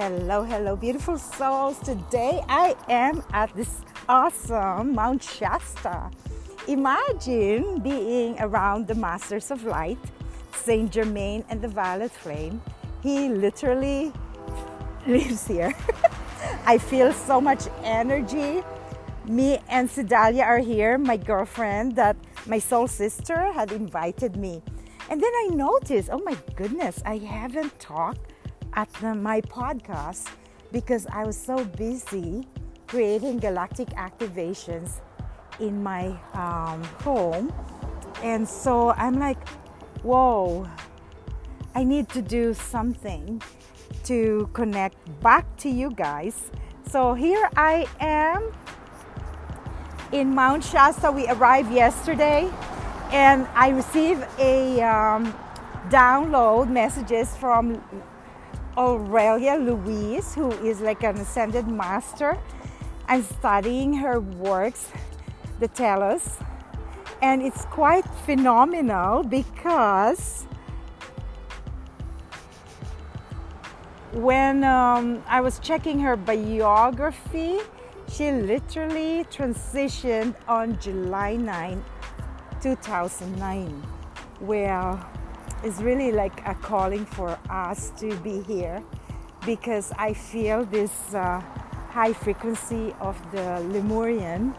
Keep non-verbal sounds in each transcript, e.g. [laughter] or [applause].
Hello, hello, beautiful souls. Today I am at this awesome Mount Shasta. Imagine being around the Masters of Light, Saint Germain, and the Violet Flame. He literally lives here. [laughs] I feel so much energy. Me and Sedalia are here, my girlfriend that my soul sister had invited me. And then I noticed, oh my goodness, I haven't talked at the, my podcast because I was so busy creating galactic activations in my um, home. And so I'm like, whoa, I need to do something to connect back to you guys. So here I am in Mount Shasta. We arrived yesterday and I received a um, download messages from Aurelia Louise, who is like an ascended master. I'm studying her works, the Telos, and it's quite phenomenal because when um, I was checking her biography, she literally transitioned on July 9, 2009, where is really like a calling for us to be here because I feel this uh, high frequency of the Lemurian,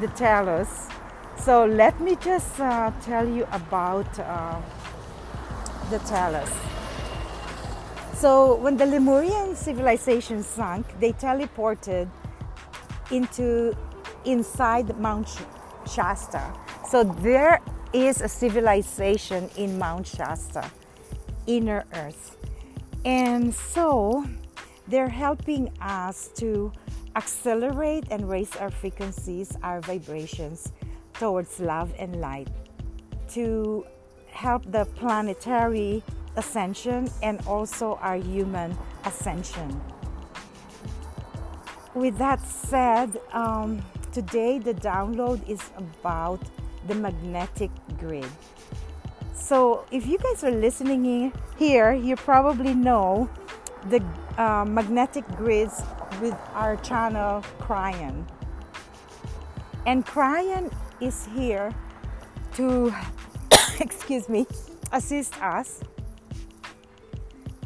the Telos. So let me just uh, tell you about uh, the Telos. So when the Lemurian civilization sunk, they teleported into inside Mount Shasta. So there is a civilization in Mount Shasta, inner earth. And so they're helping us to accelerate and raise our frequencies, our vibrations towards love and light, to help the planetary ascension and also our human ascension. With that said, um, today the download is about the magnetic grid. So, if you guys are listening here, you probably know the uh, magnetic grids with our channel Kryon. And Kryon is here to, [coughs] excuse me, assist us,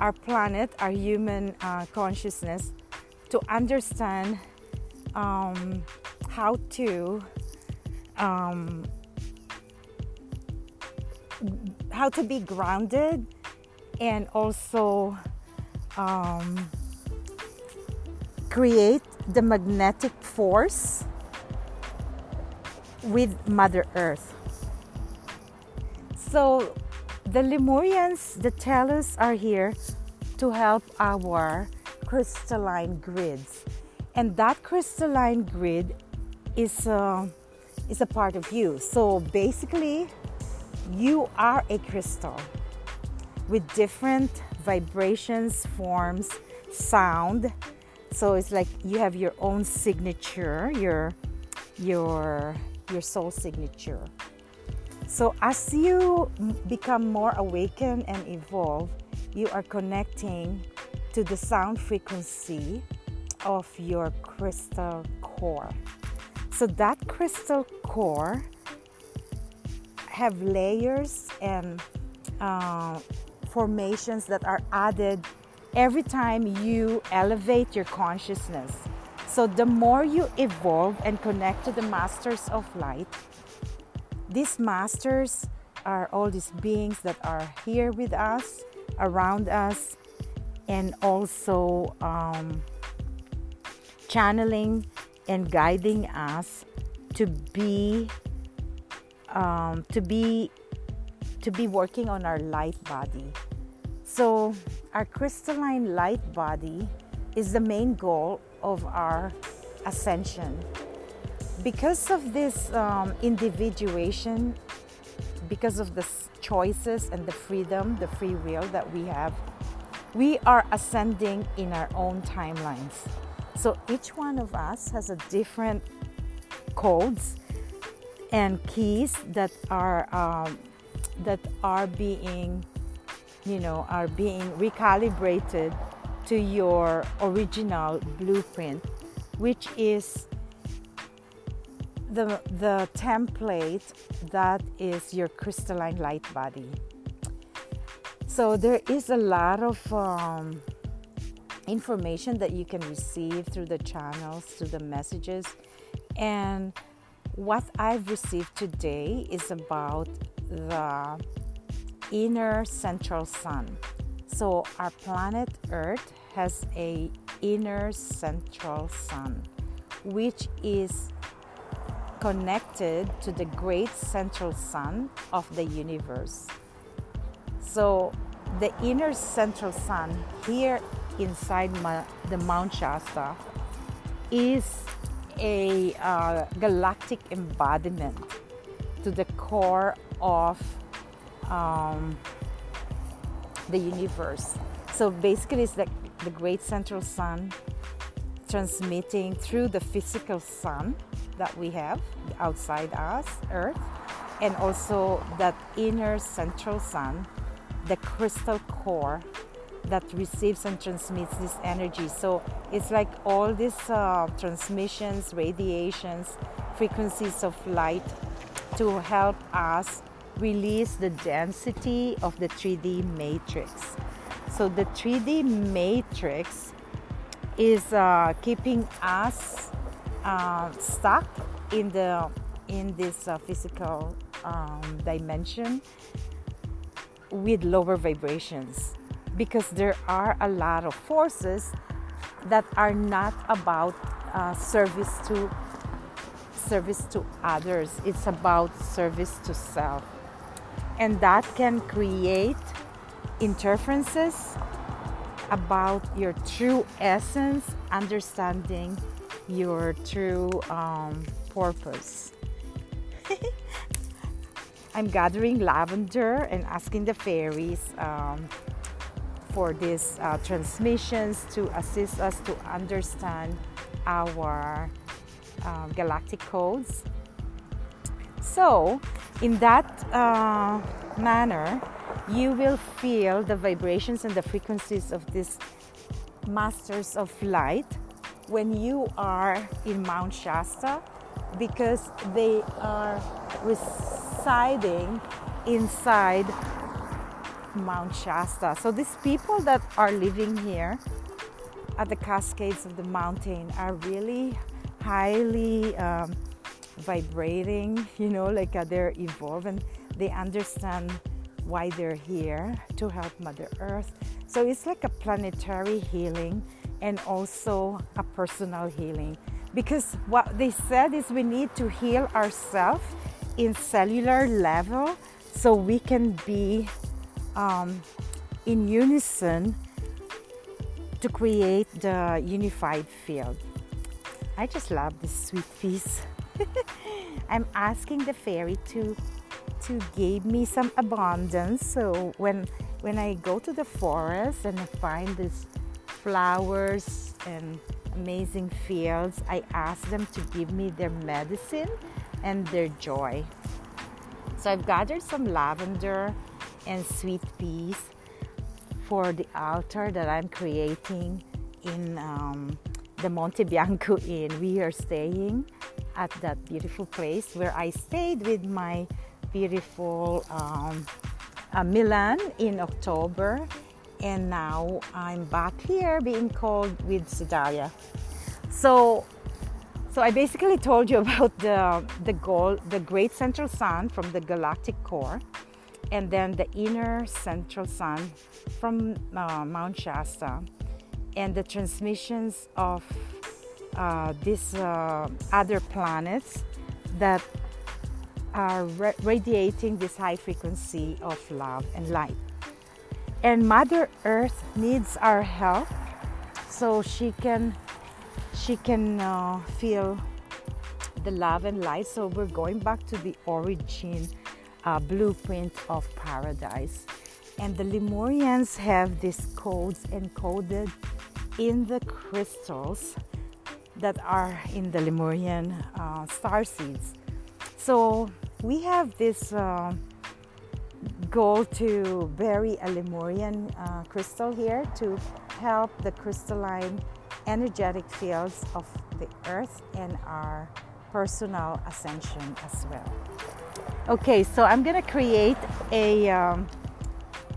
our planet, our human uh, consciousness, to understand um, how to um, how to be grounded and also um, create the magnetic force with Mother Earth. So the Lemurians, the Telos, are here to help our crystalline grids, and that crystalline grid is uh, is a part of you. So basically, you are a crystal with different vibrations, forms, sound. So it's like you have your own signature, your your your soul signature. So as you become more awakened and evolve, you are connecting to the sound frequency of your crystal core. So that crystal core have layers and uh, formations that are added every time you elevate your consciousness. So, the more you evolve and connect to the masters of light, these masters are all these beings that are here with us, around us, and also um, channeling and guiding us to be um, to be to be working on our light body. So our crystalline light body is the main goal of our ascension. Because of this um, individuation, because of the choices and the freedom, the free will that we have, we are ascending in our own timelines. So each one of us has a different codes and keys that are um, that are being you know are being recalibrated to your original blueprint, which is the, the template that is your crystalline light body. So there is a lot of um, information that you can receive through the channels, through the messages. And what I've received today is about the inner central sun. So our planet Earth has a inner central sun, which is connected to the great central sun of the universe. So the inner central sun here inside the Mount Shasta is a uh, galactic embodiment to the core of um, the universe. So basically, it's like the great central sun transmitting through the physical sun that we have outside us, Earth, and also that inner central sun, the crystal core that receives and transmits this energy. So it's like all these uh, transmissions, radiations, frequencies of light to help us release the density of the 3D matrix. So the 3D matrix is uh, keeping us uh, stuck in the in this uh, physical um, dimension with lower vibrations because there are a lot of forces that are not about uh, service to service to others. It's about service to self. And that can create interferences about your true essence understanding your true um, purpose. [laughs] I'm gathering lavender and asking the fairies um, for these uh, transmissions to assist us to understand our uh, galactic codes. So, in that uh, manner, you will feel the vibrations and the frequencies of these masters of light when you are in Mount Shasta because they are residing inside Mount Shasta. So these people that are living here at the Cascades of the mountain are really highly um, vibrating, [laughs] you know, like uh, they're evolved and they understand why they're here to help Mother Earth. So it's like a planetary healing and also a personal healing. Because what they said is we need to heal ourselves in cellular level so we can be um, in unison to create the unified field. I just love this sweet piece. [laughs] I'm asking the fairy to to give me some abundance. So when when I go to the forest and I find these flowers and amazing fields, I ask them to give me their medicine and their joy. So I've gathered some lavender and sweet peas for the altar that I'm creating in um, the Monte Bianco Inn. We are staying at that beautiful place where I stayed with my beautiful um, uh, Milan in October, and now I'm back here being called with Sedalia. So, so I basically told you [laughs] about the the goal, the great central sun from the galactic core and then the inner central sun from uh, Mount Shasta, and the transmissions of uh, these uh, other planets that are ra- radiating this high frequency of love and light. And Mother Earth needs our help so she can she can uh, feel the love and light. So we're going back to the origin uh, blueprint of paradise. And the Lemurians have these codes encoded in the crystals that are in the Lemurian uh, star seeds. So we have this uh, goal to bury a Lemurian uh, crystal here to help the crystalline energetic fields of the earth and our personal ascension as well. Okay, so I'm gonna create a um,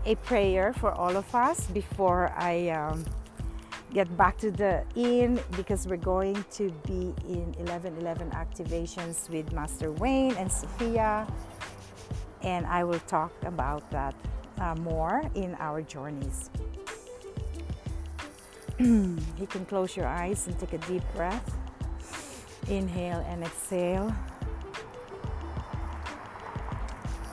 a prayer for all of us before I um, get back to the inn because we're going to be in 1111 activations with Master Wayne and Sophia, and I will talk about that uh, more in our journeys. [clears throat] you can close your eyes and take a deep breath. Inhale and exhale.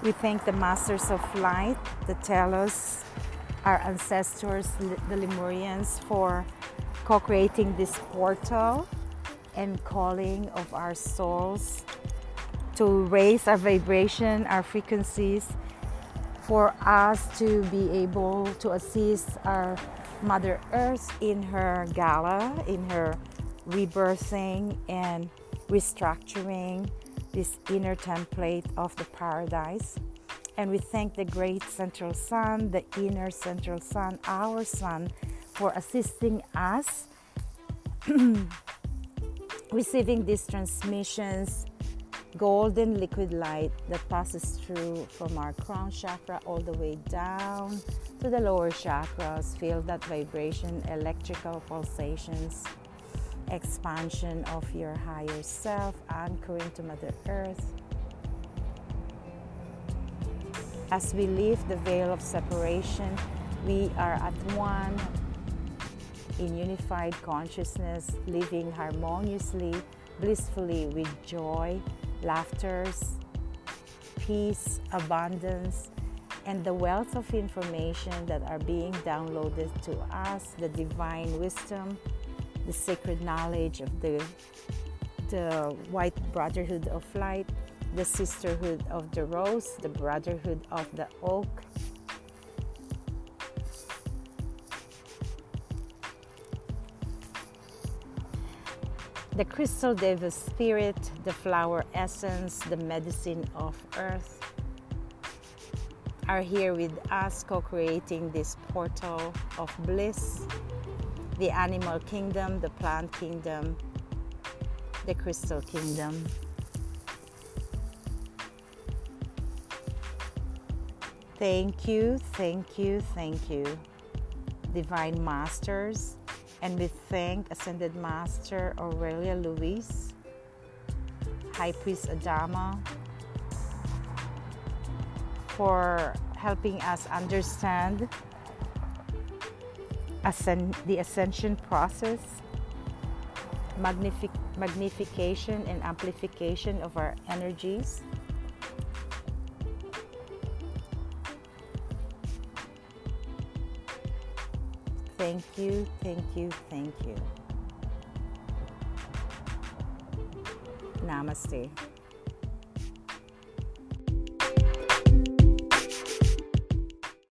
We thank the masters of light, the Telos, our ancestors, the Lemurians, for co creating this portal and calling of our souls to raise our vibration, our frequencies, for us to be able to assist our Mother Earth in her gala, in her rebirthing and restructuring this inner template of the paradise. And we thank the great central sun, the inner central sun, our sun, for assisting us [clears throat] receiving these transmissions, golden liquid light that passes through from our crown chakra all the way down to the lower chakras. Feel that vibration, electrical pulsations expansion of your higher self, anchoring to Mother Earth. As we lift the veil of separation, we are at one in unified consciousness, living harmoniously, blissfully with joy, laughter, peace, abundance, and the wealth of information that are being downloaded to us, the divine wisdom, the sacred knowledge of the, the White Brotherhood of Light, the Sisterhood of the Rose, the Brotherhood of the Oak. The crystal Deva spirit, the flower essence, the medicine of earth are here with us co creating this portal of bliss the animal kingdom, the plant kingdom, the crystal kingdom. Thank you, thank you, thank you, Divine Masters. And we thank Ascended Master Aurelia Louise, High Priest Adama, for helping us understand ascend, the ascension process, magnific, magnification and amplification of our energies. Thank you, thank you, thank you. Namaste.